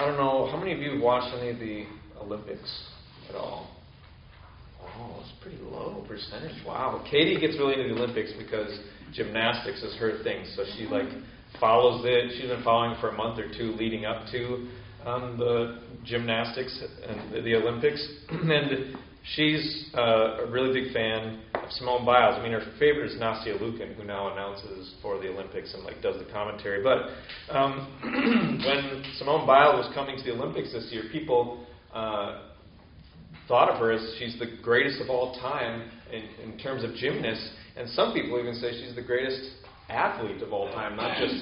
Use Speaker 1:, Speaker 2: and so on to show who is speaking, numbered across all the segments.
Speaker 1: I don't know, how many of you have watched any of the Olympics at all? Oh, it's pretty low percentage. Wow. Katie gets really into the Olympics because gymnastics is her thing. So she like follows it. She's been following for a month or two leading up to um, the gymnastics and the Olympics. and she's uh, a really big fan of Simone Biles. I mean, her favorite is Nastia Liukin, who now announces for the Olympics and like does the commentary. But um, when Simone Biles was coming to the Olympics this year, people uh, thought of her as she's the greatest of all time in, in terms of gymnast. And some people even say she's the greatest athlete of all time, not just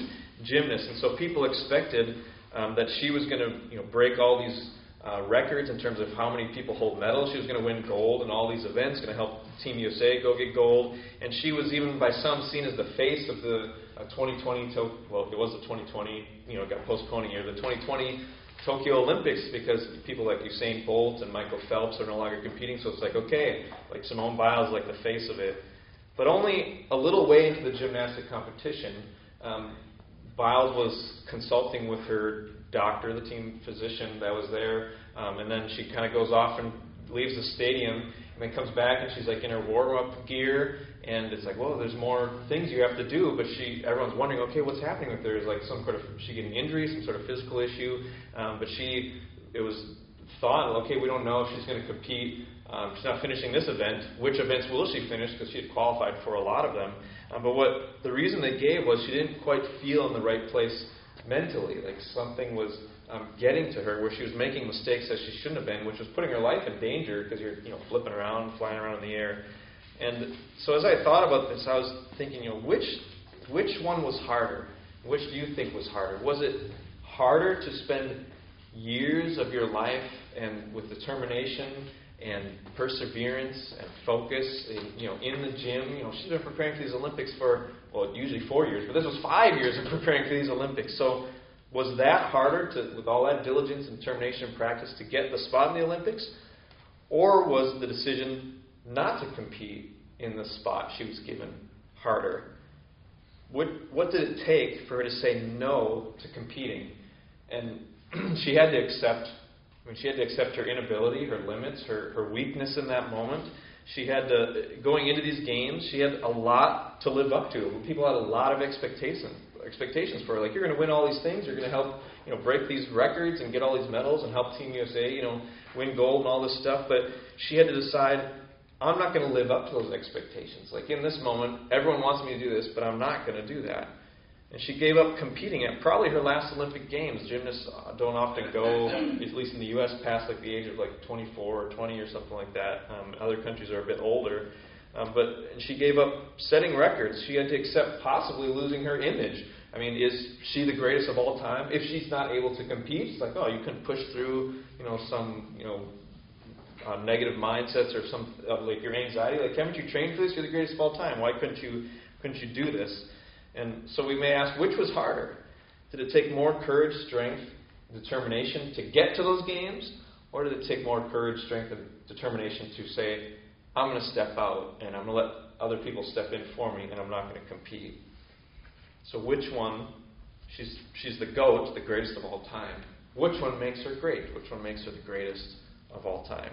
Speaker 1: gymnast. And so people expected um, that she was going to you know, break all these uh, records in terms of how many people hold medals. She was going to win gold in all these events, going to help Team USA go get gold. And she was even by some seen as the face of the uh, 2020, to- well, it was the 2020, you know, got postponed year, the 2020 Tokyo Olympics because people like Usain Bolt and Michael Phelps are no longer competing. So it's like, okay, like Simone Biles like the face of it. But only a little way into the gymnastic competition, um, Biles was consulting with her doctor, the team physician that was there, um, and then she kind of goes off and leaves the stadium, and then comes back and she's like in her warm up gear, and it's like, well, there's more things you have to do, but she, everyone's wondering, okay, what's happening with her? Is like some sort of she getting injury, some sort of physical issue, um, but she, it was thought, okay, we don't know if she's going to compete. Um, she's not finishing this event. Which events will she finish? Because she had qualified for a lot of them. Um, but what the reason they gave was she didn't quite feel in the right place mentally. Like something was um, getting to her where she was making mistakes that she shouldn't have been, which was putting her life in danger because you're you know flipping around, flying around in the air. And so as I thought about this, I was thinking, you know, which which one was harder? Which do you think was harder? Was it harder to spend years of your life and with determination and perseverance and focus, in, you know, in the gym. You know, she's been preparing for these Olympics for well, usually four years, but this was five years of preparing for these Olympics. So, was that harder to, with all that diligence and determination and practice, to get the spot in the Olympics, or was the decision not to compete in the spot she was given harder? What, what did it take for her to say no to competing? And she had to accept She had to accept her inability, her limits, her, her weakness in that moment. She had to, going into these games, she had a lot to live up to. People had a lot of expectations expectations for her. Like, you're going to win all these things, you're going to help, you know, break these records and get all these medals and help Team USA, you know, win gold and all this stuff. But she had to decide, I'm not going to live up to those expectations. Like, in this moment, everyone wants me to do this, but I'm not going to do that. And she gave up competing at probably her last Olympic Games. Gymnasts don't often go, at least in the U.S., past like the age of like 24 or 20 or something like that. Um, other countries are a bit older. Um, but she gave up setting records. She had to accept possibly losing her image. I mean, is she the greatest of all time? If she's not able to compete, it's like, oh, you can push through, you know, some, you know, uh, negative mindsets or some uh, like your anxiety. Like, haven't you trained for this? You're the greatest of all time. Why couldn't you couldn't you do this? And so we may ask, which was harder? Did it take more courage, strength, determination to get to those games? Or did it take more courage, strength, and determination to say, I'm going to step out and I'm going to let other people step in for me and I'm not going to compete? So, which one? She's, she's the GOAT, the greatest of all time. Which one makes her great? Which one makes her the greatest of all time?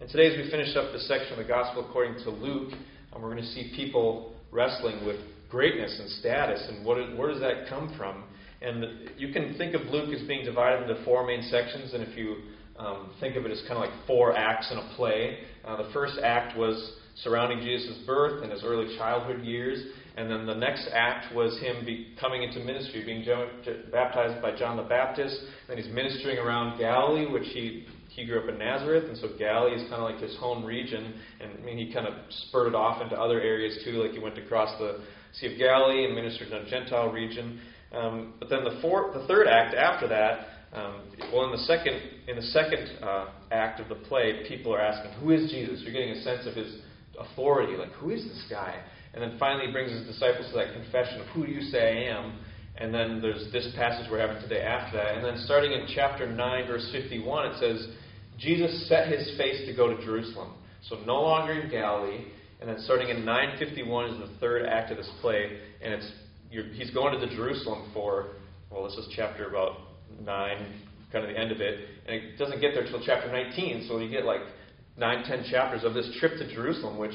Speaker 1: And today, as we finish up this section of the Gospel according to Luke, um, we're going to see people wrestling with greatness and status and what, where does that come from? And you can think of Luke as being divided into four main sections, and if you um, think of it as kind of like four acts in a play, uh, the first act was surrounding Jesus' birth and his early childhood years, and then the next act was him be, coming into ministry, being jo- baptized by John the Baptist. Then he's ministering around Galilee, which he he grew up in Nazareth, and so Galilee is kind of like his home region. And I mean, he kind of spurted off into other areas too, like he went across the Sea of Galilee and ministered in a Gentile region. Um, but then the fourth, the third act after that, um, well, in the second in the second uh, act of the play, people are asking, "Who is Jesus?" You're getting a sense of his authority, like, "Who is this guy?" And then finally, he brings his disciples to that confession of, "Who do you say I am?" And then there's this passage we're having today after that. And then starting in chapter 9, verse 51, it says, Jesus set his face to go to Jerusalem. So no longer in Galilee. And then starting in 951 is the third act of this play, and it's he's going to the Jerusalem for well, this is chapter about nine, kind of the end of it. And it doesn't get there till chapter 19, so you get like nine, ten chapters of this trip to Jerusalem, which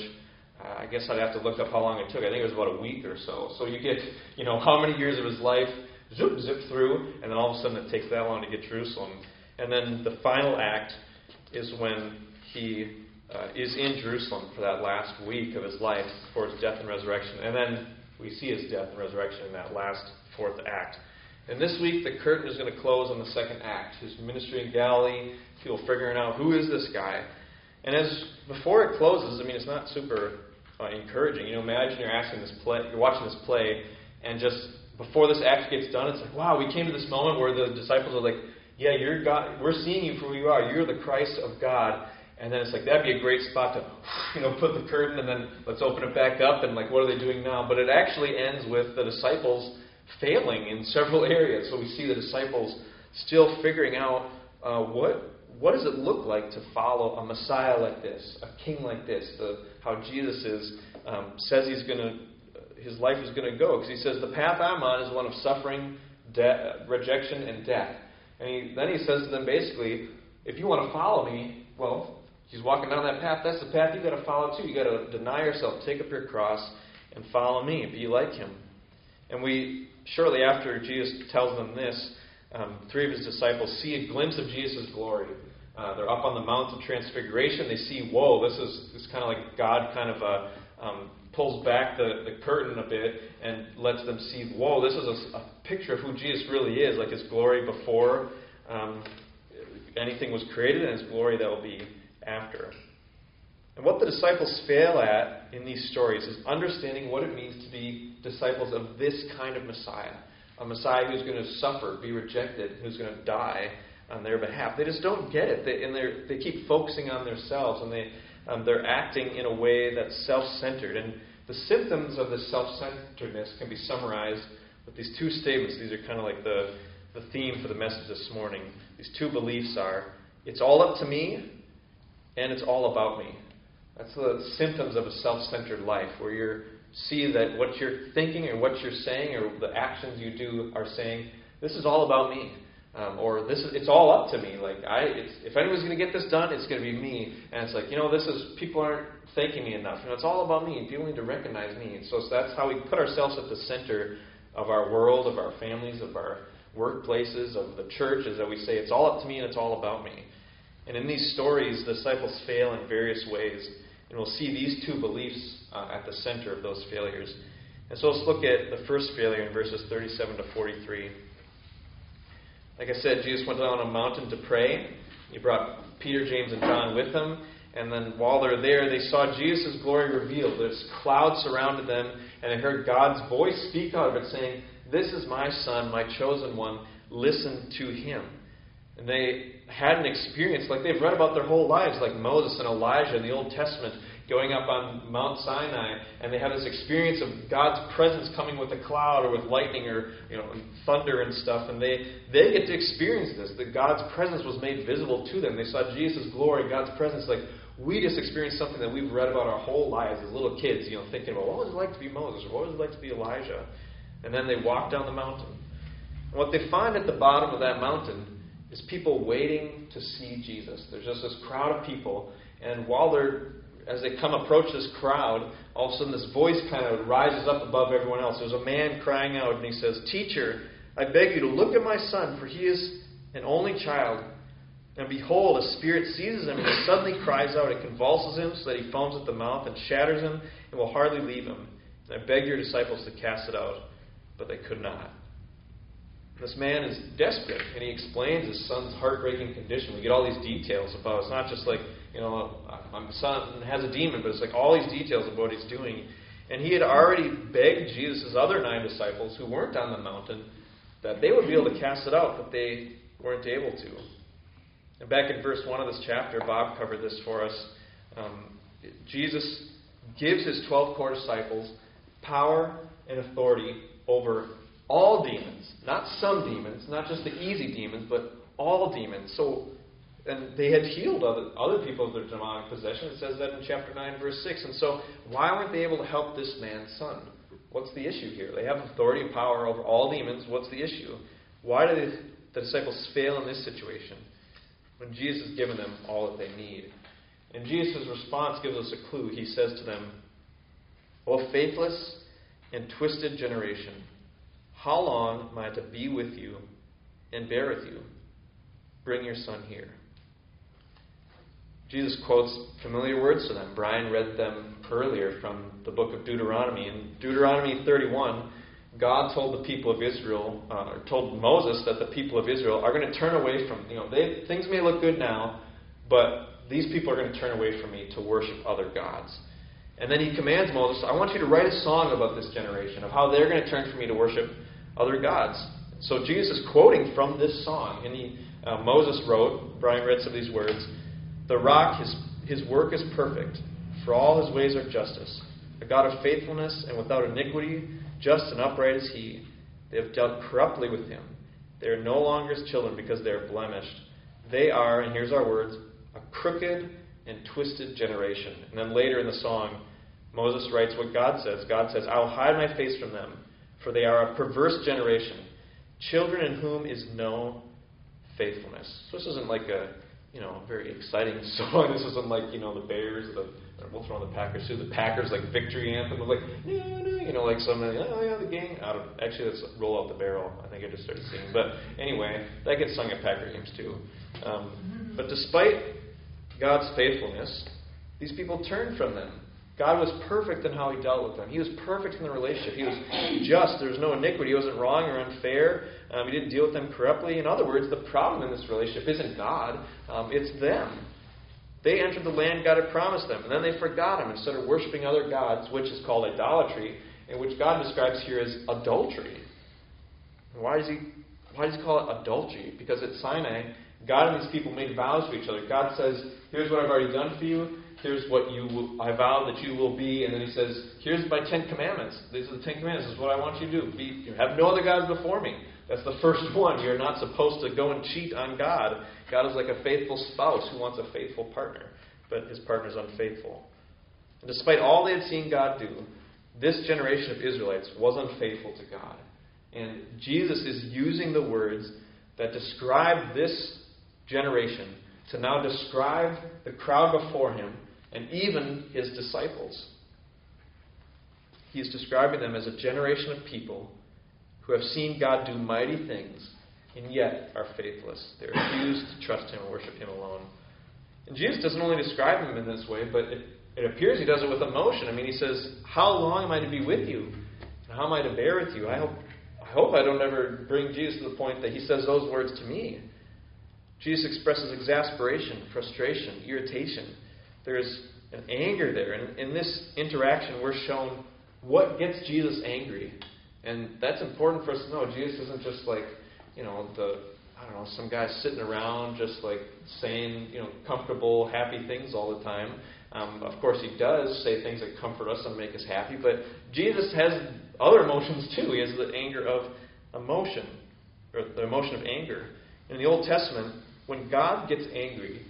Speaker 1: uh, I guess I'd have to look up how long it took. I think it was about a week or so. So you get, you know, how many years of his life zoop, zip through, and then all of a sudden it takes that long to get Jerusalem. And then the final act is when he uh, is in Jerusalem for that last week of his life before his death and resurrection. And then we see his death and resurrection in that last fourth act. And this week, the curtain is going to close on the second act. His ministry in Galilee, people figuring out who is this guy. And as before it closes, I mean, it's not super uh, encouraging. You know, imagine you're asking this play, you're watching this play, and just before this act gets done, it's like, wow, we came to this moment where the disciples are like, yeah, you're God. We're seeing you for who you are. You're the Christ of God. And then it's like that'd be a great spot to, you know, put the curtain and then let's open it back up and like what are they doing now? But it actually ends with the disciples failing in several areas. So we see the disciples still figuring out uh, what what does it look like to follow a Messiah like this, a King like this, the, how Jesus is um, says he's going to his life is going to go because he says the path I'm on is one of suffering, de- rejection, and death. And he, then he says to them basically, if you want to follow me, well, He's walking down that path. That's the path you got to follow too. You got to deny yourself, take up your cross, and follow me. Be like him. And we shortly after Jesus tells them this, um, three of his disciples see a glimpse of Jesus' glory. Uh, they're up on the Mount of Transfiguration. They see, whoa, this is this kind of like God kind of uh, um, pulls back the, the curtain a bit and lets them see, whoa, this is a, a picture of who Jesus really is, like his glory before um, anything was created and his glory that will be after. And what the disciples fail at in these stories is understanding what it means to be disciples of this kind of Messiah. A Messiah who's going to suffer, be rejected, who's going to die on their behalf. They just don't get it. They, and they keep focusing on themselves, and they, um, they're acting in a way that's self centered. And the symptoms of this self centeredness can be summarized with these two statements. These are kind of like the, the theme for the message this morning. These two beliefs are it's all up to me, and it's all about me. That's the symptoms of a self centered life, where you see that what you're thinking or what you're saying or the actions you do are saying, this is all about me. Um, or this is it's all up to me. Like I, if anyone's going to get this done, it's going to be me. And it's like you know, this is people aren't thanking me enough. You know, it's all about me. People need to recognize me. And so that's how we put ourselves at the center of our world, of our families, of our workplaces, of the church. Is that we say it's all up to me and it's all about me. And in these stories, the disciples fail in various ways. And we'll see these two beliefs uh, at the center of those failures. And so let's look at the first failure in verses 37 to 43. Like I said, Jesus went down on a mountain to pray. He brought Peter, James, and John with him. And then while they're there, they saw Jesus' glory revealed. This cloud surrounded them, and they heard God's voice speak out of it, saying, This is my Son, my chosen one. Listen to him. And they had an experience like they've read about their whole lives, like Moses and Elijah in the Old Testament going up on Mount Sinai, and they have this experience of God's presence coming with a cloud or with lightning or you know thunder and stuff, and they they get to experience this. That God's presence was made visible to them. They saw Jesus' glory, God's presence. Like we just experienced something that we've read about our whole lives as little kids, you know, thinking about what was it like to be Moses or what was it like to be Elijah, and then they walk down the mountain. And what they find at the bottom of that mountain is people waiting to see Jesus. There's just this crowd of people, and while they're as they come approach this crowd, all of a sudden this voice kind of rises up above everyone else. There's a man crying out, and he says, Teacher, I beg you to look at my son, for he is an only child. And behold, a spirit seizes him, and he suddenly cries out. It convulses him so that he foams at the mouth and shatters him, and will hardly leave him. And I beg your disciples to cast it out, but they could not. This man is desperate, and he explains his son's heartbreaking condition. We get all these details about it. it's not just like, you know, my son has a demon, but it's like all these details of what he's doing. And he had already begged Jesus' other nine disciples who weren't on the mountain that they would be able to cast it out, but they weren't able to. And back in verse 1 of this chapter, Bob covered this for us. Um, Jesus gives his 12 core disciples power and authority over all demons, not some demons, not just the easy demons, but all demons. So, and they had healed other, other people of their demonic possession. It says that in chapter 9, verse 6. And so, why weren't they able to help this man's son? What's the issue here? They have authority and power over all demons. What's the issue? Why do the the disciples fail in this situation when Jesus has given them all that they need. And Jesus' response gives us a clue. He says to them, O faithless and twisted generation, how long am I to be with you and bear with you? Bring your son here. Jesus quotes familiar words to them. Brian read them earlier from the book of Deuteronomy. In Deuteronomy 31, God told the people of Israel, uh, or told Moses that the people of Israel are going to turn away from, you know, they, things may look good now, but these people are going to turn away from me to worship other gods. And then he commands Moses, I want you to write a song about this generation, of how they're going to turn from me to worship other gods. So Jesus is quoting from this song, and he, uh, Moses wrote, Brian read some of these words, The rock, his, his work is perfect, for all his ways are justice. A God of faithfulness and without iniquity, just and upright is he. They have dealt corruptly with him. They are no longer his children because they are blemished. They are, and here's our words, a crooked and twisted generation. And then later in the song, Moses writes what God says. God says, I will hide my face from them, for they are a perverse generation, children in whom is no faithfulness. So this isn't like a you know very exciting song. This isn't like you know the Bears, the we'll throw in the Packers too. The Packers like victory anthem of like no no you know like some oh yeah the gang out of actually let's roll out the barrel. I think I just started singing. But anyway, that gets sung at Packer games too. Um, but despite God's faithfulness, these people turned from them. God was perfect in how he dealt with them. He was perfect in the relationship. He was just. There was no iniquity. He wasn't wrong or unfair. Um, he didn't deal with them corruptly. In other words, the problem in this relationship isn't God, um, it's them. They entered the land God had promised them, and then they forgot him and started worshiping other gods, which is called idolatry, and which God describes here as adultery. Why does he why does he call it adultery? Because at Sinai, God and these people made vows to each other. God says, Here's what I've already done for you here's what you will, I vow that you will be. And then he says, here's my Ten Commandments. These are the Ten Commandments. This is what I want you to do. Be, have no other gods before me. That's the first one. You're not supposed to go and cheat on God. God is like a faithful spouse who wants a faithful partner, but his partner is unfaithful. And despite all they had seen God do, this generation of Israelites was unfaithful to God. And Jesus is using the words that describe this generation to now describe the crowd before him and even his disciples. He is describing them as a generation of people who have seen God do mighty things and yet are faithless. They refuse to trust him and worship him alone. And Jesus doesn't only describe them in this way, but it, it appears he does it with emotion. I mean, he says, How long am I to be with you? And how am I to bear with you? I hope, I hope I don't ever bring Jesus to the point that he says those words to me. Jesus expresses exasperation, frustration, irritation there's an anger there. And in this interaction, we're shown what gets Jesus angry. And that's important for us to know. Jesus isn't just like, you know, the, I don't know, some guy sitting around just like saying, you know, comfortable, happy things all the time. Um, of course, he does say things that comfort us and make us happy, but Jesus has other emotions too. He has the anger of emotion, or the emotion of anger. In the Old Testament, when God gets angry,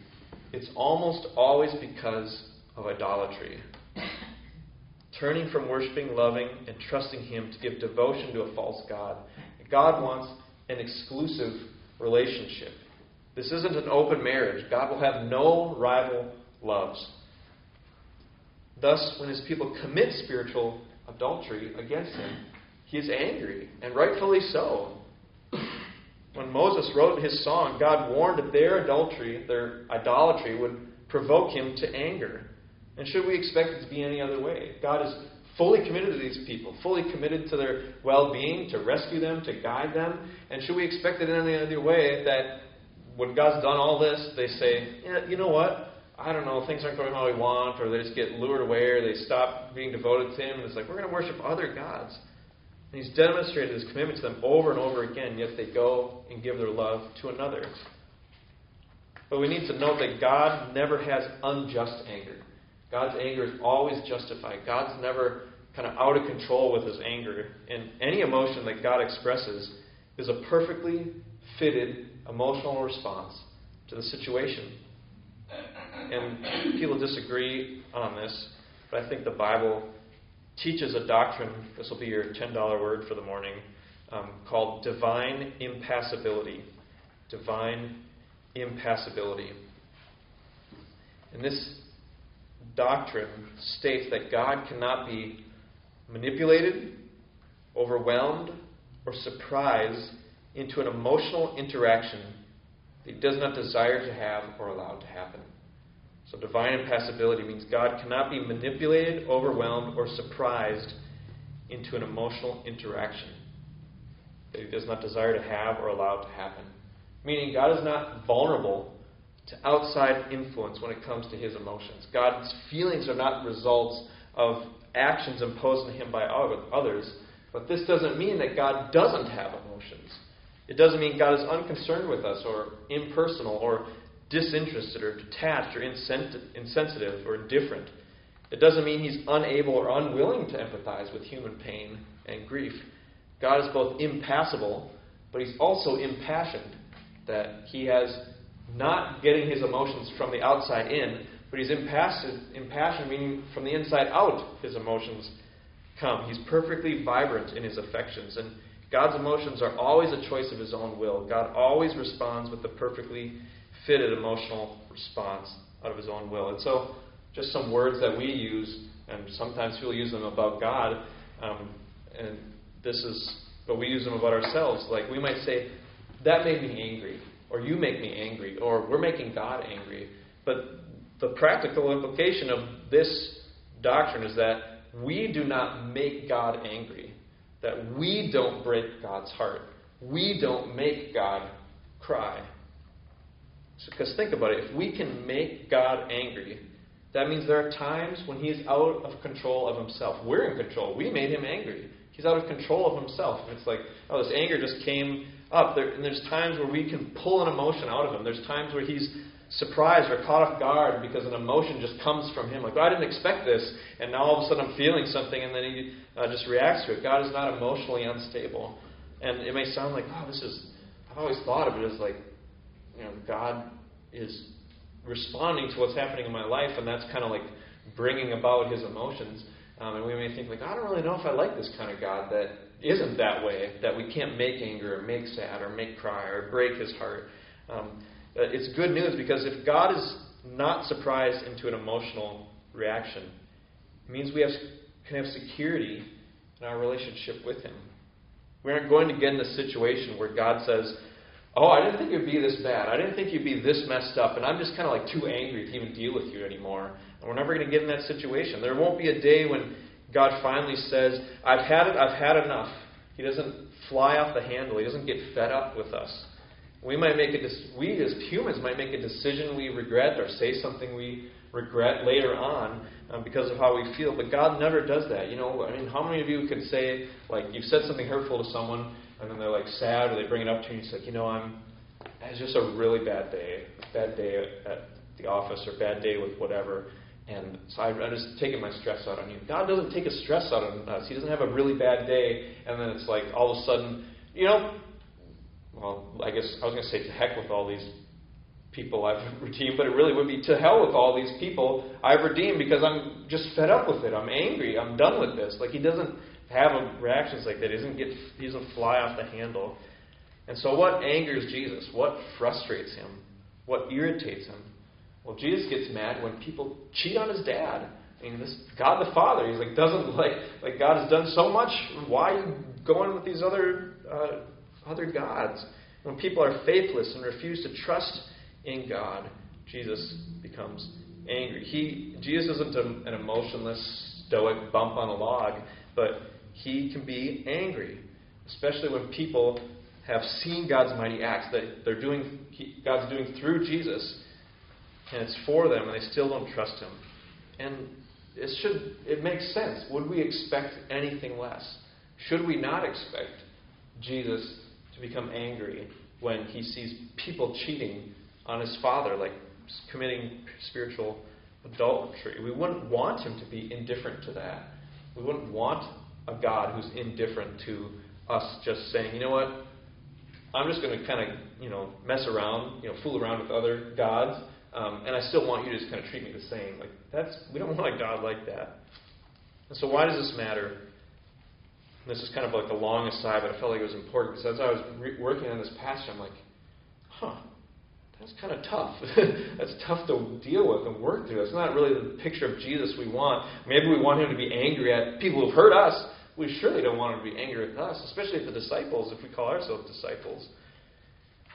Speaker 1: it's almost always because of idolatry. Turning from worshiping, loving, and trusting Him to give devotion to a false God. God wants an exclusive relationship. This isn't an open marriage. God will have no rival loves. Thus, when His people commit spiritual adultery against Him, He is angry, and rightfully so when Moses wrote his song, God warned that their adultery, their idolatry, would provoke him to anger. And should we expect it to be any other way? God is fully committed to these people, fully committed to their well being, to rescue them, to guide them. And should we expect it in any other way that when God's done all this, they say, yeah, you know what? I don't know, things aren't going how we want, or they just get lured away, or they stop being devoted to Him, and it's like, we're going to worship other gods. And he's demonstrated his commitment to them over and over again, yet they go and give their love to another. But we need to note that God never has unjust anger. God's anger is always justified. God's never kind of out of control with his anger. And any emotion that God expresses is a perfectly fitted emotional response to the situation. And people disagree on this, but I think the Bible teaches a doctrine, this will be your $10 word for the morning, um, called divine impassibility. divine impassibility. And this doctrine states that God cannot be manipulated, overwhelmed, or surprised into an emotional interaction that he does not desire to have or allow to happen. So, divine impassibility means God cannot be manipulated, overwhelmed, or surprised into an emotional interaction that he does not desire to have or allow to happen. Meaning, God is not vulnerable to outside influence when it comes to his emotions. God's feelings are not results of actions imposed on him by others, but this doesn't mean that God doesn't have emotions. It doesn't mean God is unconcerned with us or impersonal or disinterested or detached or insensitive or indifferent. It doesn't mean he's unable or unwilling to empathize with human pain and grief. God is both impassible, but he's also impassioned, that he has not getting his emotions from the outside in, but he's impassive, impassioned, meaning from the inside out, his emotions come. He's perfectly vibrant in his affections. And God's emotions are always a choice of his own will. God always responds with the perfectly fitted emotional response out of his own will. And so, just some words that we use, and sometimes people use them about God, um, and this is, but we use them about ourselves. Like we might say, that made me angry or you make me angry, or we're making God angry. But the practical implication of this doctrine is that we do not make God angry, that we don't break God's heart, we don't make God cry. Because think about it, if we can make God angry, that means there are times when he's out of control of himself. We're in control. We made him angry. He's out of control of himself. And it's like, oh, this anger just came up. There, and there's times where we can pull an emotion out of him. There's times where he's surprised or caught off guard because an emotion just comes from him. Like, oh, I didn't expect this, and now all of a sudden I'm feeling something, and then he uh, just reacts to it. God is not emotionally unstable. And it may sound like, oh, this is, I've always thought of it as like, you know, God is responding to what's happening in my life, and that's kind of like bringing about his emotions. Um, and we may think, like, I don't really know if I like this kind of God that isn't that way, that we can't make anger or make sad or make cry or break his heart. Um, it's good news because if God is not surprised into an emotional reaction, it means we have, can have security in our relationship with him. We aren't going to get in the situation where God says, Oh, I didn't think you'd be this bad. I didn't think you'd be this messed up. And I'm just kind of like too angry to even deal with you anymore. And we're never going to get in that situation. There won't be a day when God finally says, I've had it, I've had enough. He doesn't fly off the handle, He doesn't get fed up with us. We might make a we as humans might make a decision we regret or say something we regret later on um, because of how we feel, but God never does that. You know, I mean, how many of you could say like you've said something hurtful to someone and then they're like sad or they bring it up to you and it's like, you know, I'm it's just a really bad day, bad day at the office or bad day with whatever, and so I, I'm just taking my stress out on you. God doesn't take his stress out on us. He doesn't have a really bad day, and then it's like all of a sudden, you know, well, I guess I was going to say to heck with all these people I've redeemed, but it really would be to hell with all these people I've redeemed because I'm just fed up with it. I'm angry. I'm done with this. Like he doesn't have reactions like that. He doesn't get. He doesn't fly off the handle. And so, what angers Jesus? What frustrates him? What irritates him? Well, Jesus gets mad when people cheat on his dad. I mean, this God the Father, he's like doesn't like like God has done so much. Why are you going with these other uh, other gods? When people are faithless and refuse to trust in God, Jesus becomes angry. He Jesus isn't an emotionless stoic bump on a log, but he can be angry, especially when people have seen God's mighty acts that they're doing God's doing through Jesus and it's for them, and they still don't trust Him. And it should it makes sense. Would we expect anything less? Should we not expect Jesus to become angry when he sees people cheating on his Father, like committing spiritual adultery? We wouldn't want him to be indifferent to that. We wouldn't want a God who's indifferent to us just saying, you know what, I'm just going to kind of, you know, mess around, you know, fool around with other gods um, and I still want you to just kind of treat me the same. Like that's we don't want a God like that. And so why does this matter? And this is kind of like a long aside, but I felt like it was important because as I was re- working on this passage, I'm like, huh, that's kind of tough. that's tough to deal with and work through. That's not really the picture of Jesus we want. Maybe we want him to be angry at people who've hurt us. We surely don't want him to be angry with us, especially the disciples, if we call ourselves disciples.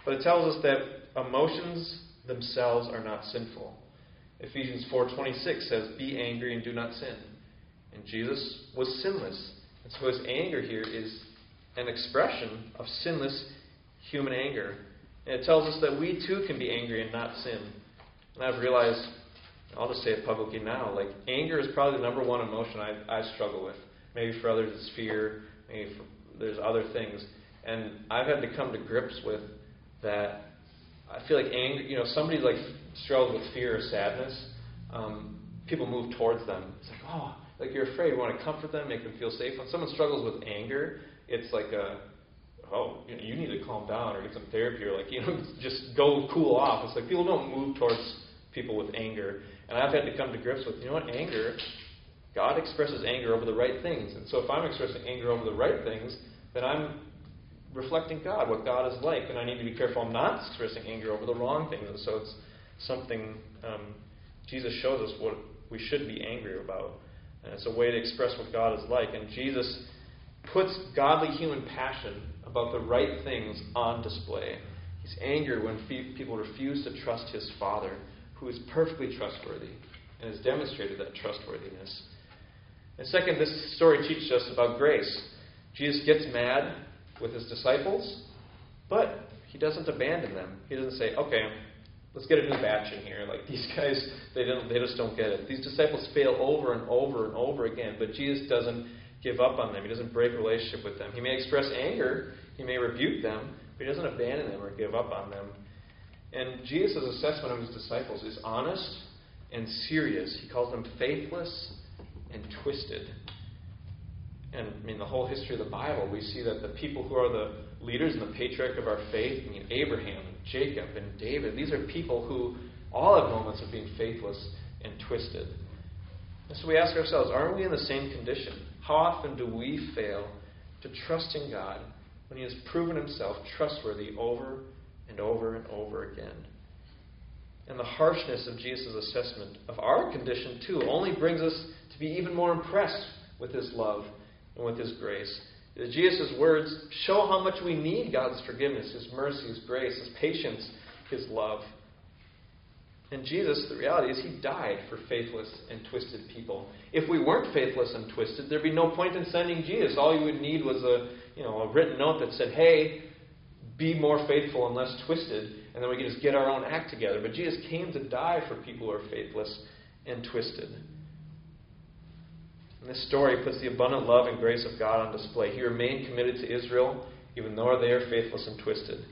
Speaker 1: But it tells us that emotions themselves are not sinful. Ephesians 4:26 says, "Be angry and do not sin." And Jesus was sinless. And so his anger here is an expression of sinless human anger. And it tells us that we too can be angry and not sin. And I've realized, I'll just say it publicly now, like anger is probably the number one emotion I, I struggle with. Maybe for others it's fear, maybe for, there's other things. And I've had to come to grips with that. I feel like anger, you know, somebody like struggles with fear or sadness, um, people move towards them. It's like, oh, like you're afraid. You want to comfort them, make them feel safe. When someone struggles with anger, it's like a, oh, you, know, you need to calm down or get some therapy or like, you know, just go cool off. It's like people don't move towards people with anger. And I've had to come to grips with, you know what, anger, God expresses anger over the right things. And so if I'm expressing anger over the right things, then I'm reflecting God, what God is like. And I need to be careful I'm not expressing anger over the wrong things. And so it's something um, Jesus shows us what we should be angry about. And it's a way to express what God is like. And Jesus puts godly human passion about the right things on display. He's angered when people refuse to trust his Father, who is perfectly trustworthy and has demonstrated that trustworthiness. And second, this story teaches us about grace. Jesus gets mad with his disciples, but he doesn't abandon them. He doesn't say, okay, let's get a new batch in here. Like these guys, they don't, they just don't get it. These disciples fail over and over and over again, but Jesus doesn't give up on them. He doesn't break relationship with them. He may express anger, he may rebuke them, but he doesn't abandon them or give up on them. And Jesus' assessment of his disciples is honest and serious. He calls them faithless and twisted. And I mean, the whole history of the Bible, we see that the people who are the leaders and the patriarch of our faith, I mean, Abraham, Jacob, and David, these are people who all have moments of being faithless and twisted. And so we ask ourselves, aren't we in the same condition? How often do we fail to trust in God when He has proven Himself trustworthy over and over and over again? And the harshness of Jesus' assessment of our condition, too, only brings us to be even more impressed with His love and with His grace. Jesus' words show how much we need God's forgiveness, His mercy, His grace, His patience, His love. And Jesus, the reality is, He died for faithless and twisted people. If we weren't faithless and twisted, there'd be no point in sending Jesus. All you would need was a, you know, a written note that said, hey, be more faithful and less twisted, and then we can just get our own act together. But Jesus came to die for people who are faithless and twisted. And this story puts the abundant love and grace of God on display. He remained committed to Israel, even though they are faithless and twisted.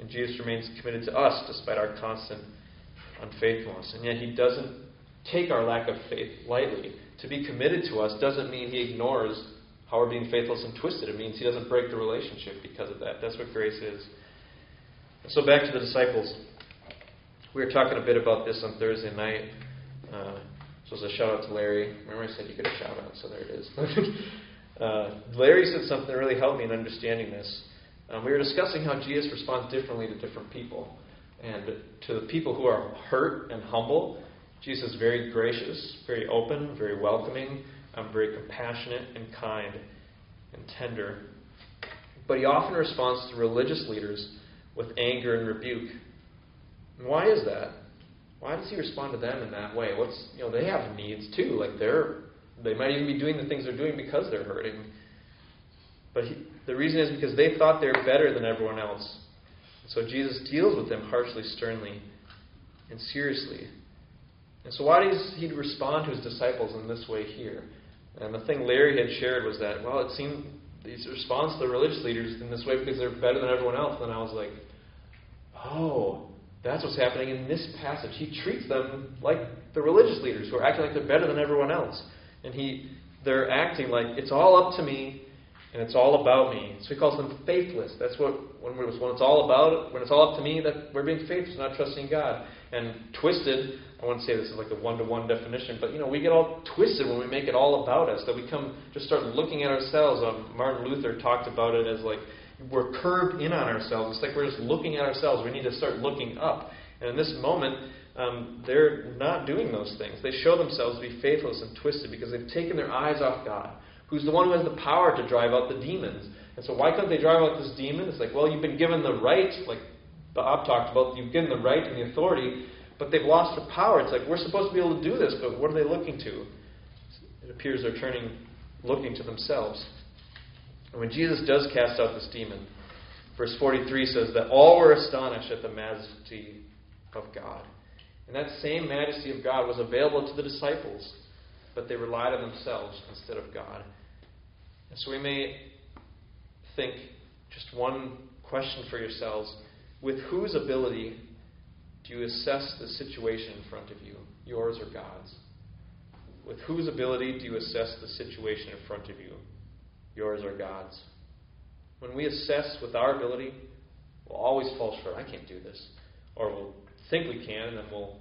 Speaker 1: And Jesus remains committed to us despite our constant unfaithfulness. And yet he doesn't take our lack of faith lightly. To be committed to us doesn't mean he ignores how we're being faithless and twisted. It means he doesn't break the relationship because of that. That's what grace is. So back to the disciples. We were talking a bit about this on Thursday night. Uh, so it's a shout out to Larry. Remember, I said you could have shout out, so there it is. uh, Larry said something that really helped me in understanding this. Um, we were discussing how Jesus responds differently to different people. And to the people who are hurt and humble, Jesus is very gracious, very open, very welcoming, um, very compassionate and kind and tender. But he often responds to religious leaders with anger and rebuke. And why is that? Why does he respond to them in that way? What's you know they have needs too. Like they're they might even be doing the things they're doing because they're hurting. But he, the reason is because they thought they're better than everyone else. So Jesus deals with them harshly, sternly, and seriously. And so why does he respond to his disciples in this way here? And the thing Larry had shared was that, well, it seemed he responds to the religious leaders in this way because they're better than everyone else. And I was like, oh, that's what's happening in this passage. He treats them like the religious leaders who are acting like they're better than everyone else. And he they're acting like it's all up to me and it's all about me. So he calls them faithless. That's what when, when it's all about when it's all up to me that we're being faithless, not trusting God. And twisted, I wouldn't say this is like a one to one definition, but you know, we get all twisted when we make it all about us, that we come just start looking at ourselves. Um, Martin Luther talked about it as like we're curved in on ourselves. It's like we're just looking at ourselves. We need to start looking up. And in this moment, um, they're not doing those things. They show themselves to be faithless and twisted because they've taken their eyes off God, who's the one who has the power to drive out the demons. And so, why couldn't they drive out this demon? It's like, well, you've been given the right, like Bob talked about, you've given the right and the authority, but they've lost the power. It's like, we're supposed to be able to do this, but what are they looking to? It appears they're turning, looking to themselves. And when Jesus does cast out this demon, verse 43 says that all were astonished at the majesty of God. And that same majesty of God was available to the disciples, but they relied on themselves instead of God. And so we may think just one question for yourselves with whose ability do you assess the situation in front of you, yours or God's? With whose ability do you assess the situation in front of you, yours or God's? When we assess with our ability, we'll always fall short. I can't do this. Or we'll think we can, and then we'll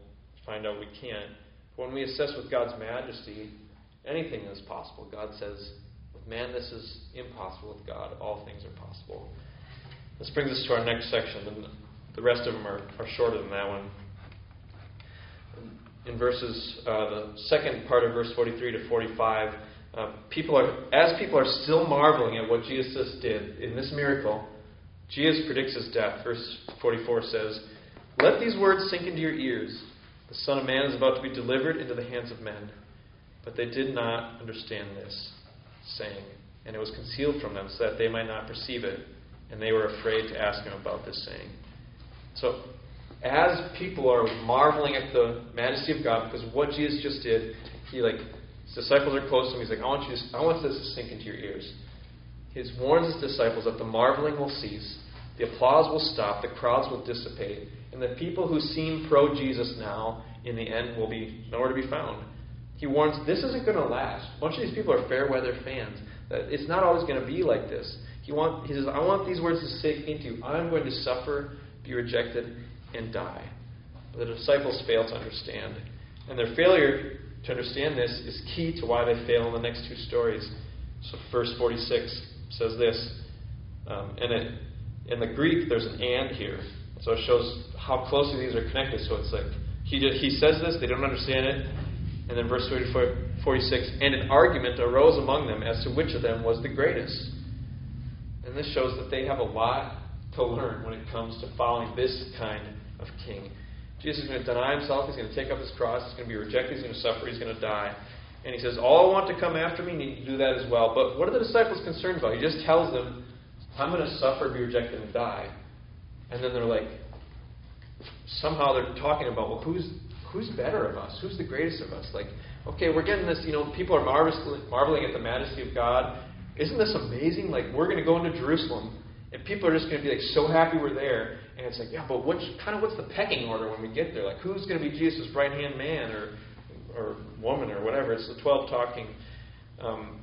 Speaker 1: find out we can't. But when we assess with God's majesty, anything is possible. God says, with man, this is impossible. With God, all things are possible. This brings us to our next section. And the rest of them are, are shorter than that one. In verses, uh, the second part of verse 43 to 45, uh, people are, as people are still marveling at what Jesus did in this miracle, Jesus predicts his death. Verse 44 says, Let these words sink into your ears. The Son of Man is about to be delivered into the hands of men. But they did not understand this saying, and it was concealed from them so that they might not perceive it, and they were afraid to ask him about this saying. So, as people are marveling at the majesty of God, because what Jesus just did, he like his disciples are close to him. He's like, I want you, to, I want this to sink into your ears. He warns his disciples that the marveling will cease, the applause will stop, the crowds will dissipate, and the people who seem pro Jesus now, in the end, will be nowhere to be found. He warns this isn't going to last. A bunch of these people are fair weather fans. That it's not always going to be like this. He, want, he says, I want these words to sink into you. I'm going to suffer, be rejected, and die. But the disciples fail to understand. And their failure to understand this is key to why they fail in the next two stories. So, verse 46 says this, um, and it, in the Greek, there's an and here. So it shows how closely these are connected. So it's like, he, he says this, they don't understand it. And then verse 46, and an argument arose among them as to which of them was the greatest. And this shows that they have a lot to learn when it comes to following this kind of king. Jesus is going to deny himself. He's going to take up his cross. He's going to be rejected. He's going to suffer. He's going to die. And he says, All want to come after me need to do that as well. But what are the disciples concerned about? He just tells them, I'm going to suffer, be rejected, and die. And then they're like, somehow they're talking about, well, who's who's better of us? Who's the greatest of us? Like, okay, we're getting this, you know, people are marveling at the majesty of God. Isn't this amazing? Like, we're going to go into Jerusalem, and people are just going to be like so happy we're there. And it's like, yeah, but which kind of what's the pecking order when we get there? Like, who's going to be Jesus' right hand man or or woman or whatever? It's the twelve talking. Um,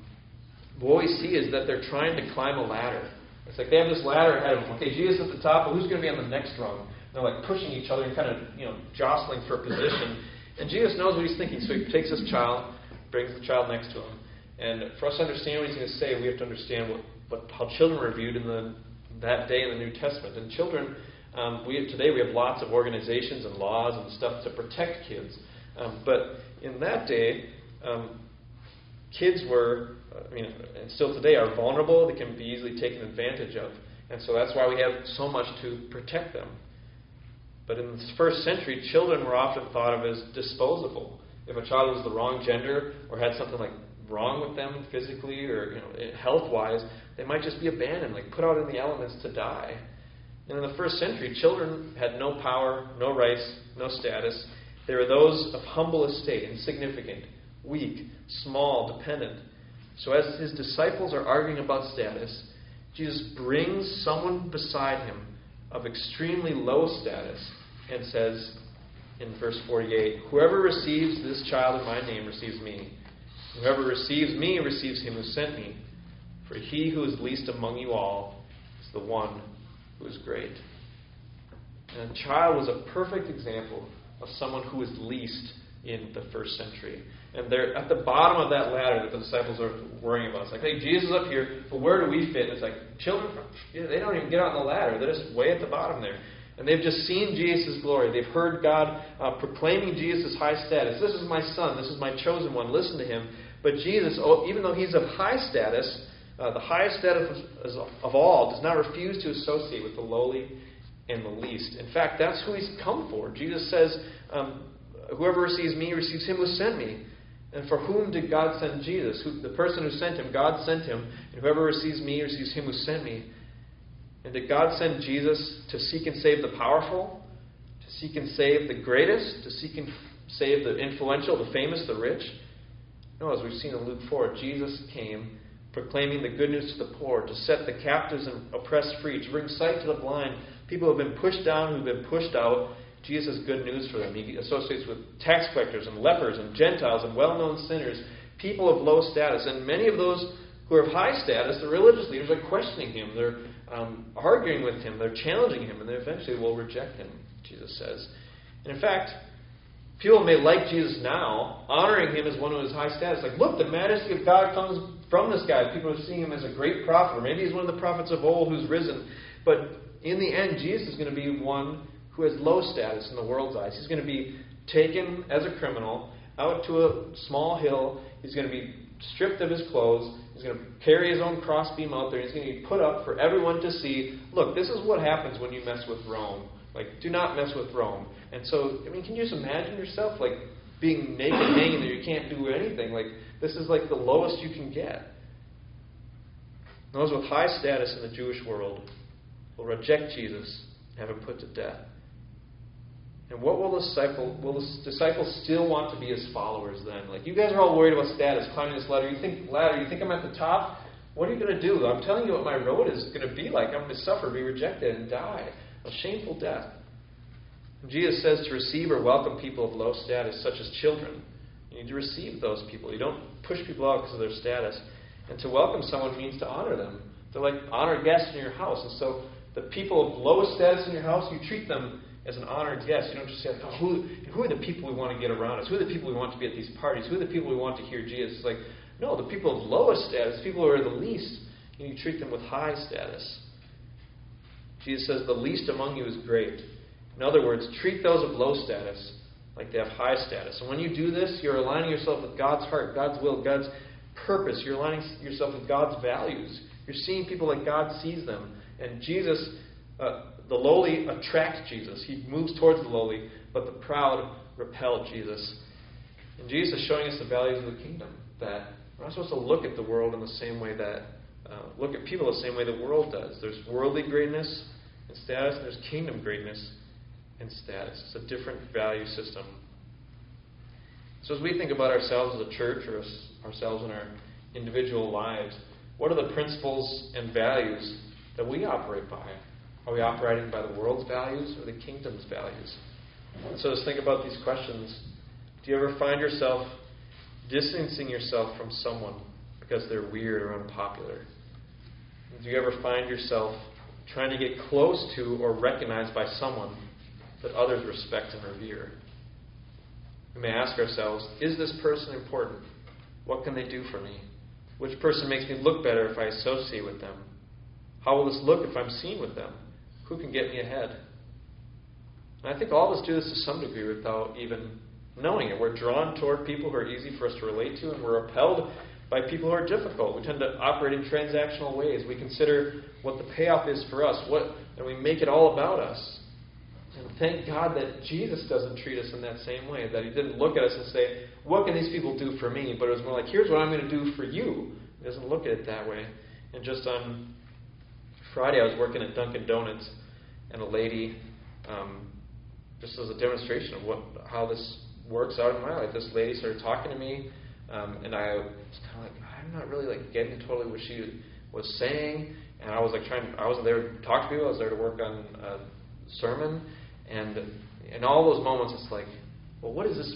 Speaker 1: what we see is that they're trying to climb a ladder. It's like they have this ladder ahead of them. Okay, Jesus at the top, but who's going to be on the next rung? They're like pushing each other and kind of you know jostling for position. And Jesus knows what he's thinking, so he takes his child, brings the child next to him. And for us to understand what he's going to say, we have to understand what, what how children were viewed in the that day in the New Testament. And children um, we have, today we have lots of organizations and laws and stuff to protect kids, um, but in that day, um, kids were, I mean, and still today are vulnerable. They can be easily taken advantage of, and so that's why we have so much to protect them. But in the first century, children were often thought of as disposable. If a child was the wrong gender or had something like wrong with them physically or you know, health wise, they might just be abandoned, like put out in the elements to die. And in the first century, children had no power, no rights, no status. They were those of humble estate, insignificant, weak, small, dependent. So as his disciples are arguing about status, Jesus brings someone beside him of extremely low status and says in verse 48 Whoever receives this child in my name receives me. Whoever receives me receives him who sent me. For he who is least among you all is the one who is great. And a child was a perfect example of someone who is least in the first century. And they're at the bottom of that ladder that the disciples are worrying about. It's like, hey, Jesus is up here, but where do we fit? And it's like, children, they don't even get on the ladder. They're just way at the bottom there. And they've just seen Jesus' glory. They've heard God uh, proclaiming Jesus' high status. This is my son. This is my chosen one. Listen to him. But Jesus, oh, even though he's of high status, uh, the highest status of all, does not refuse to associate with the lowly and the least. In fact, that's who he's come for. Jesus says, um, Whoever receives me receives him who sent me. And for whom did God send Jesus? Who, the person who sent him, God sent him. And whoever receives me receives him who sent me. And did God send Jesus to seek and save the powerful? To seek and save the greatest? To seek and save the influential, the famous, the rich? No, as we've seen in Luke 4, Jesus came proclaiming the good news to the poor, to set the captives and oppressed free, to bring sight to the blind, people who have been pushed down, who have been pushed out. Jesus has good news for them. He associates with tax collectors and lepers and Gentiles and well known sinners, people of low status. And many of those who are of high status, the religious leaders, are questioning him. They're um, arguing with him. They're challenging him. And they eventually will reject him, Jesus says. And in fact, people may like Jesus now, honoring him as one who is high status. Like, look, the majesty of God comes from this guy. People are seeing him as a great prophet, or maybe he's one of the prophets of old who's risen. But in the end, Jesus is going to be one who has low status in the world's eyes. He's going to be taken as a criminal out to a small hill. He's going to be stripped of his clothes. He's going to carry his own crossbeam out there. He's going to be put up for everyone to see. Look, this is what happens when you mess with Rome. Like, do not mess with Rome. And so, I mean, can you just imagine yourself, like, being naked, hanging there? You can't do anything. Like, this is like the lowest you can get. Those with high status in the Jewish world will reject Jesus and have him put to death. And what will the disciple will the disciples still want to be his followers then? Like you guys are all worried about status, climbing this ladder. You think ladder, you think I'm at the top? What are you going to do? I'm telling you what my road is going to be like. I'm going to suffer, be rejected, and die. A shameful death. Jesus says to receive or welcome people of low status, such as children. You need to receive those people. You don't push people out because of their status. And to welcome someone means to honor them. They're like honored guests in your house. And so the people of lowest status in your house, you treat them as an honored guest. You don't just say, oh, who, who are the people we want to get around us? Who are the people we want to be at these parties? Who are the people we want to hear Jesus? It's like, no, the people of lowest status, people who are the least, you treat them with high status. Jesus says, the least among you is great. In other words, treat those of low status like they have high status. And when you do this, you're aligning yourself with God's heart, God's will, God's purpose. You're aligning yourself with God's values. You're seeing people like God sees them. And Jesus, uh, the lowly attract Jesus. He moves towards the lowly, but the proud repel Jesus. And Jesus is showing us the values of the kingdom. That we're not supposed to look at the world in the same way that, uh, look at people the same way the world does. There's worldly greatness and status, and there's kingdom greatness and status. It's a different value system. So as we think about ourselves as a church or ourselves in our individual lives, what are the principles and values that we operate by? Are we operating by the world's values or the kingdom's values? So let's think about these questions. Do you ever find yourself distancing yourself from someone because they're weird or unpopular? Do you ever find yourself trying to get close to or recognized by someone that others respect and revere? We may ask ourselves Is this person important? What can they do for me? Which person makes me look better if I associate with them? How will this look if I'm seen with them? Who can get me ahead? And I think all of us do this to some degree without even knowing it. We're drawn toward people who are easy for us to relate to, and we're repelled by people who are difficult. We tend to operate in transactional ways. We consider what the payoff is for us, what, and we make it all about us. And thank God that Jesus doesn't treat us in that same way, that He didn't look at us and say, What can these people do for me? But it was more like, Here's what I'm going to do for you. He doesn't look at it that way. And just on Friday, I was working at Dunkin' Donuts, and a lady, um, just as a demonstration of what how this works out in my life, this lady started talking to me, um, and I was kind of like, I'm not really like getting totally what she was saying, and I was like trying. I wasn't there to talk to people. I was there to work on a sermon, and in all those moments, it's like, well, what is this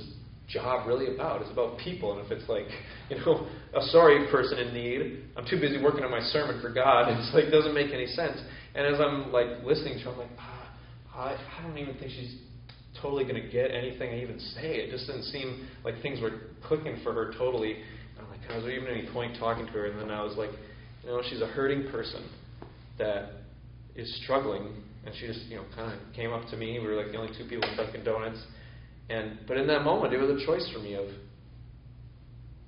Speaker 1: job really about? It's about people. And if it's like, you know, a sorry person in need, I'm too busy working on my sermon for God. It's like, it doesn't make any sense. And as I'm like listening to her, I'm like, ah, I, I don't even think she's totally going to get anything I even say. It just didn't seem like things were clicking for her totally. I'm like, was there even any point talking to her? And then I was like, you know, she's a hurting person that is struggling, and she just, you know, kind of came up to me. We were like the only two people in Dunkin' Donuts, and but in that moment, it was a choice for me of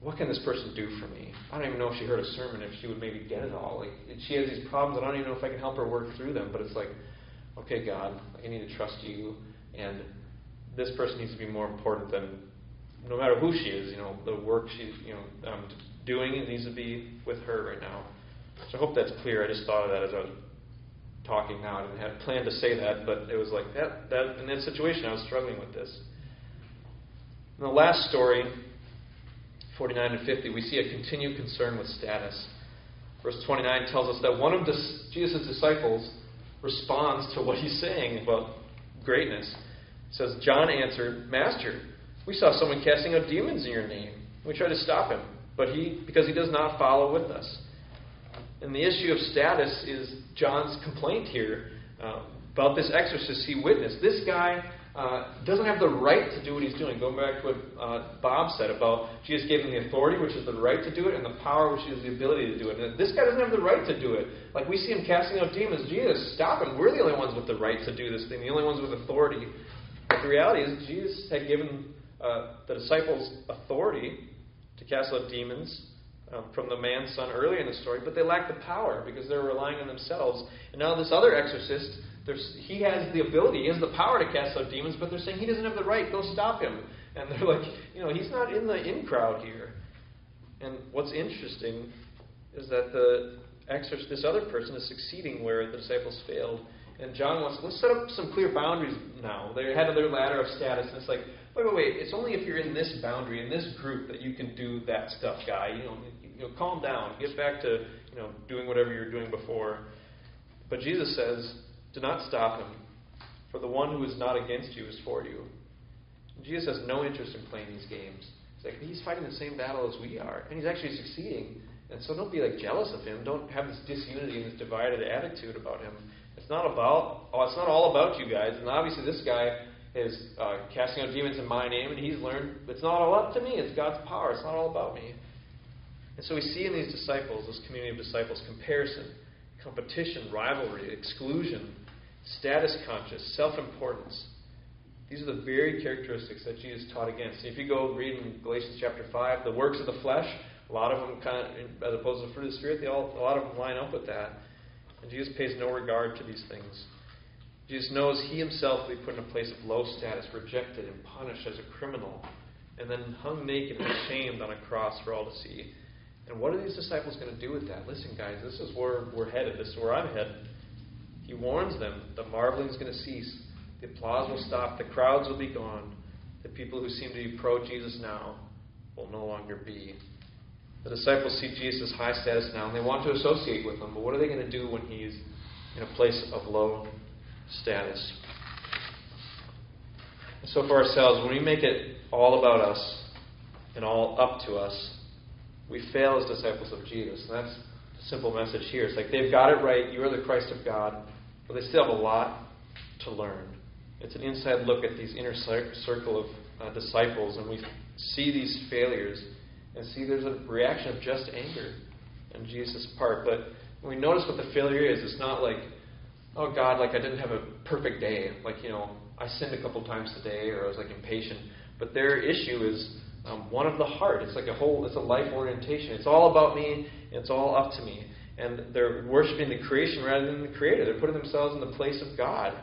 Speaker 1: what can this person do for me? I don't even know if she heard a sermon, if she would maybe get it all. Like she has these problems, and I don't even know if I can help her work through them. But it's like, okay, God, I need to trust you, and this person needs to be more important than no matter who she is. You know, the work she's you know um, doing it needs to be with her right now. So I hope that's clear. I just thought of that as I was talking now. I didn't have planned to say that, but it was like that. That in that situation, I was struggling with this. In the last story 49 and 50, we see a continued concern with status. Verse 29 tells us that one of Jesus' disciples responds to what he's saying about greatness. It says, John answered, Master, we saw someone casting out demons in your name. We tried to stop him, but he, because he does not follow with us. And the issue of status is John's complaint here uh, about this exorcist he witnessed. This guy uh, doesn't have the right to do what he's doing. Going back to what uh, Bob said about Jesus gave him the authority, which is the right to do it, and the power, which is the ability to do it. And this guy doesn't have the right to do it. Like we see him casting out demons. Jesus, stop him. We're the only ones with the right to do this thing, the only ones with authority. But the reality is, Jesus had given uh, the disciples authority to cast out demons um, from the man's son earlier in the story, but they lack the power because they're relying on themselves. And now this other exorcist he has the ability, he has the power to cast out demons, but they're saying he doesn't have the right. Go stop him. And they're like, you know, he's not in the in crowd here. And what's interesting is that the exorcist, this other person is succeeding where the disciples failed. And John wants, let's set up some clear boundaries now. They had their ladder of status, and it's like, wait, wait, wait. It's only if you're in this boundary, in this group, that you can do that stuff, guy. You know, you know, calm down. Get back to, you know, doing whatever you're doing before. But Jesus says, do not stop him, for the one who is not against you is for you. Jesus has no interest in playing these games. He's like he's fighting the same battle as we are, and he's actually succeeding. And so don't be like jealous of him. Don't have this disunity and this divided attitude about him. It's not about oh, it's not all about you guys. And obviously this guy is uh, casting out demons in my name, and he's learned it's not all up to me. It's God's power. It's not all about me. And so we see in these disciples, this community of disciples, comparison, competition, rivalry, exclusion, status conscious, self importance. These are the very characteristics that Jesus taught against. If you go read in Galatians chapter 5, the works of the flesh, a lot of them kind of, as opposed to the fruit of the Spirit, they all, a lot of them line up with that. And Jesus pays no regard to these things. Jesus knows he himself will be put in a place of low status, rejected and punished as a criminal, and then hung naked and shamed on a cross for all to see. And what are these disciples going to do with that? Listen, guys, this is where we're headed. This is where I'm headed. He warns them the marveling is going to cease, the applause will stop, the crowds will be gone. The people who seem to be pro Jesus now will no longer be. The disciples see Jesus' high status now and they want to associate with him, but what are they going to do when he's in a place of low status? And so, for ourselves, when we make it all about us and all up to us, we fail as disciples of Jesus. And that's the simple message here. It's like they've got it right. You are the Christ of God. But they still have a lot to learn. It's an inside look at these inner circle of uh, disciples, and we see these failures and see there's a reaction of just anger on Jesus' part. But when we notice what the failure is, it's not like, oh God, like I didn't have a perfect day. Like, you know, I sinned a couple times today or I was like impatient. But their issue is um, one of the heart. It's like a whole, it's a life orientation. It's all about me, it's all up to me and they're worshiping the creation rather than the creator. They're putting themselves in the place of God.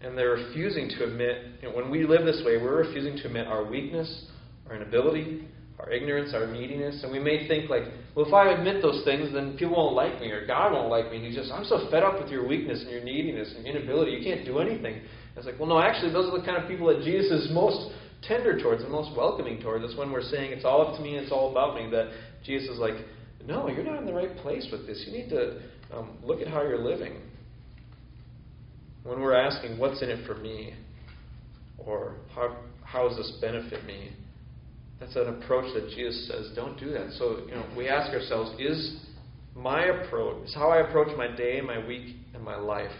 Speaker 1: And they're refusing to admit, you know, when we live this way, we're refusing to admit our weakness, our inability, our ignorance, our neediness. And we may think, like, well, if I admit those things, then people won't like me or God won't like me. And He's just, I'm so fed up with your weakness and your neediness and inability. You can't do anything. It's like, well, no, actually, those are the kind of people that Jesus is most tender towards and most welcoming towards. That's when we're saying it's all up to me it's all about me. That Jesus is like, no, you're not in the right place with this. You need to um, look at how you're living. When we're asking, what's in it for me? Or how, how does this benefit me? That's an approach that Jesus says, don't do that. So, you know, we ask ourselves, is my approach, is how I approach my day, my week, and my life,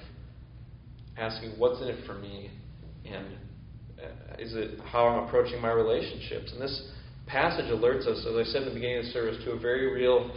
Speaker 1: asking, what's in it for me? And Uh, is it how I'm approaching my relationships? And this passage alerts us, as I said in the beginning of the service, to a very real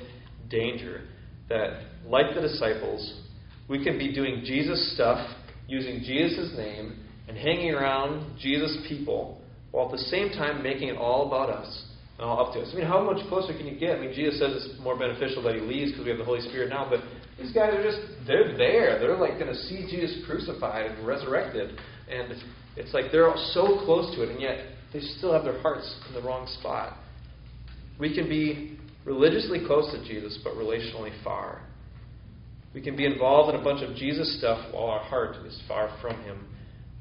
Speaker 1: danger that, like the disciples, we can be doing Jesus stuff, using Jesus' name, and hanging around Jesus' people, while at the same time making it all about us and all up to us. I mean, how much closer can you get? I mean, Jesus says it's more beneficial that he leaves because we have the Holy Spirit now, but these guys are just, they're there. They're like going to see Jesus crucified and resurrected. And it's like they're so close to it, and yet they still have their hearts in the wrong spot. We can be religiously close to Jesus, but relationally far. We can be involved in a bunch of Jesus stuff while our heart is far from Him.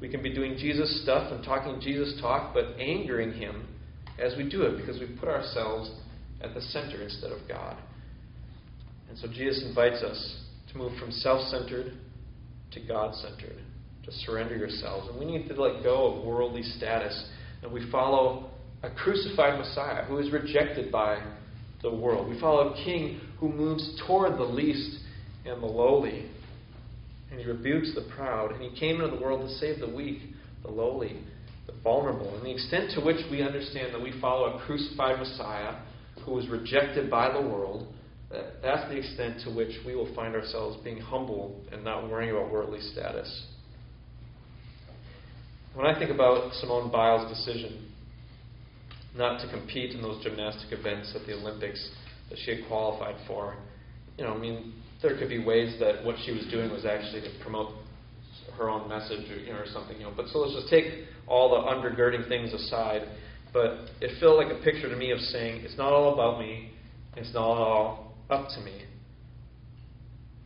Speaker 1: We can be doing Jesus stuff and talking Jesus talk, but angering Him as we do it because we put ourselves at the center instead of God. And so Jesus invites us to move from self centered to God centered, to surrender yourselves. And we need to let go of worldly status and we follow a crucified Messiah who is rejected by the world. We follow a king who moves toward the least and the lowly. And he rebukes the proud. And he came into the world to save the weak, the lowly, the vulnerable. And the extent to which we understand that we follow a crucified Messiah who was rejected by the world, that's the extent to which we will find ourselves being humble and not worrying about worldly status. When I think about Simone Biles' decision not to compete in those gymnastic events at the Olympics that she had qualified for, you know, I mean, there could be ways that what she was doing was actually to promote her own message or, you know, or something, you know. But so let's just take all the undergirding things aside. But it felt like a picture to me of saying, it's not all about me, it's not all up to me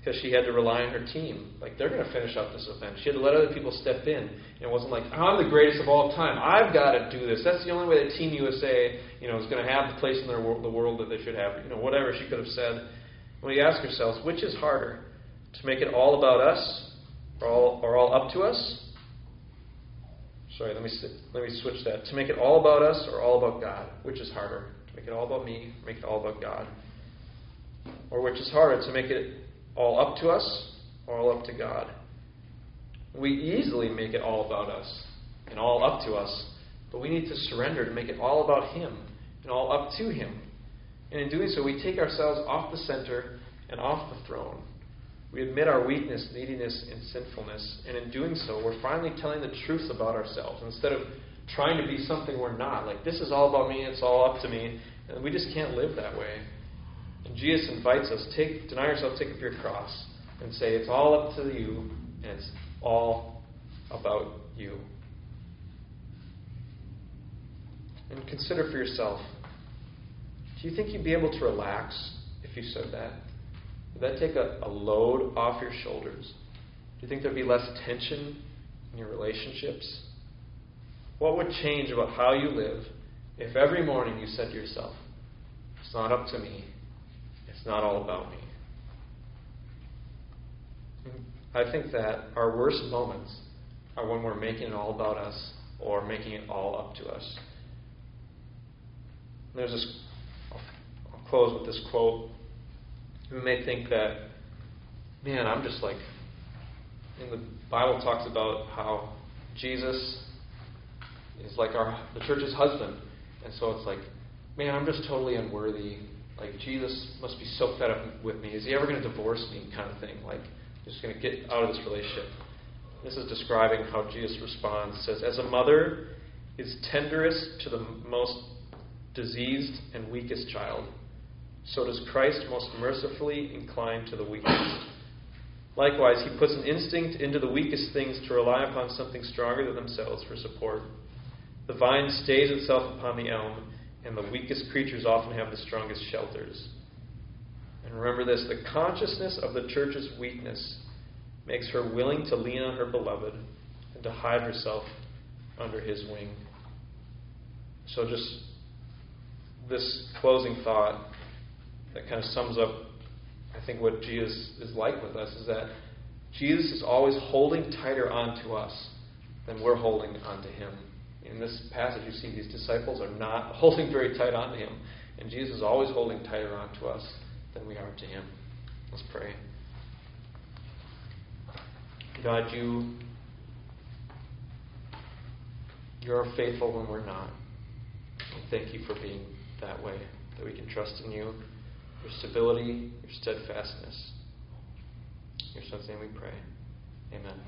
Speaker 1: because she had to rely on her team. Like, they're going to finish up this event. She had to let other people step in. And it wasn't like, I'm the greatest of all time. I've got to do this. That's the only way that Team USA, you know, is going to have the place in their, the world that they should have. You know, whatever she could have said. When we ask ourselves, which is harder? To make it all about us or all, or all up to us? Sorry, let me, let me switch that. To make it all about us or all about God? Which is harder? To make it all about me, make it all about God? Or which is harder? To make it all up to us all up to God. We easily make it all about us and all up to us, but we need to surrender to make it all about Him and all up to Him. And in doing so, we take ourselves off the center and off the throne. We admit our weakness, neediness, and sinfulness, and in doing so, we're finally telling the truth about ourselves instead of trying to be something we're not. Like, this is all about me, it's all up to me, and we just can't live that way. And Jesus invites us take, deny yourself, take up your cross, and say, it's all up to you, and it's all about you. And consider for yourself do you think you'd be able to relax if you said that? Would that take a, a load off your shoulders? Do you think there'd be less tension in your relationships? What would change about how you live if every morning you said to yourself, It's not up to me, it's not all about me. I think that our worst moments are when we're making it all about us or making it all up to us. There's this, I'll close with this quote. We may think that, man, I'm just like, in the Bible talks about how Jesus is like our the church's husband, and so it's like, man, I'm just totally unworthy like Jesus must be so fed up with me. Is he ever going to divorce me? Kind of thing. Like I'm just going to get out of this relationship. This is describing how Jesus responds. It says, As a mother is tenderest to the most diseased and weakest child, so does Christ most mercifully incline to the weakest. Likewise, he puts an instinct into the weakest things to rely upon something stronger than themselves for support. The vine stays itself upon the elm and the weakest creatures often have the strongest shelters. And remember this the consciousness of the church's weakness makes her willing to lean on her beloved and to hide herself under his wing. So, just this closing thought that kind of sums up, I think, what Jesus is like with us is that Jesus is always holding tighter onto us than we're holding onto him in this passage, you see these disciples are not holding very tight onto him. And Jesus is always holding tighter on to us than we are to him. Let's pray. God, you You're faithful when we're not. And thank you for being that way, that we can trust in you, your stability, your steadfastness. Your son's name we pray. Amen.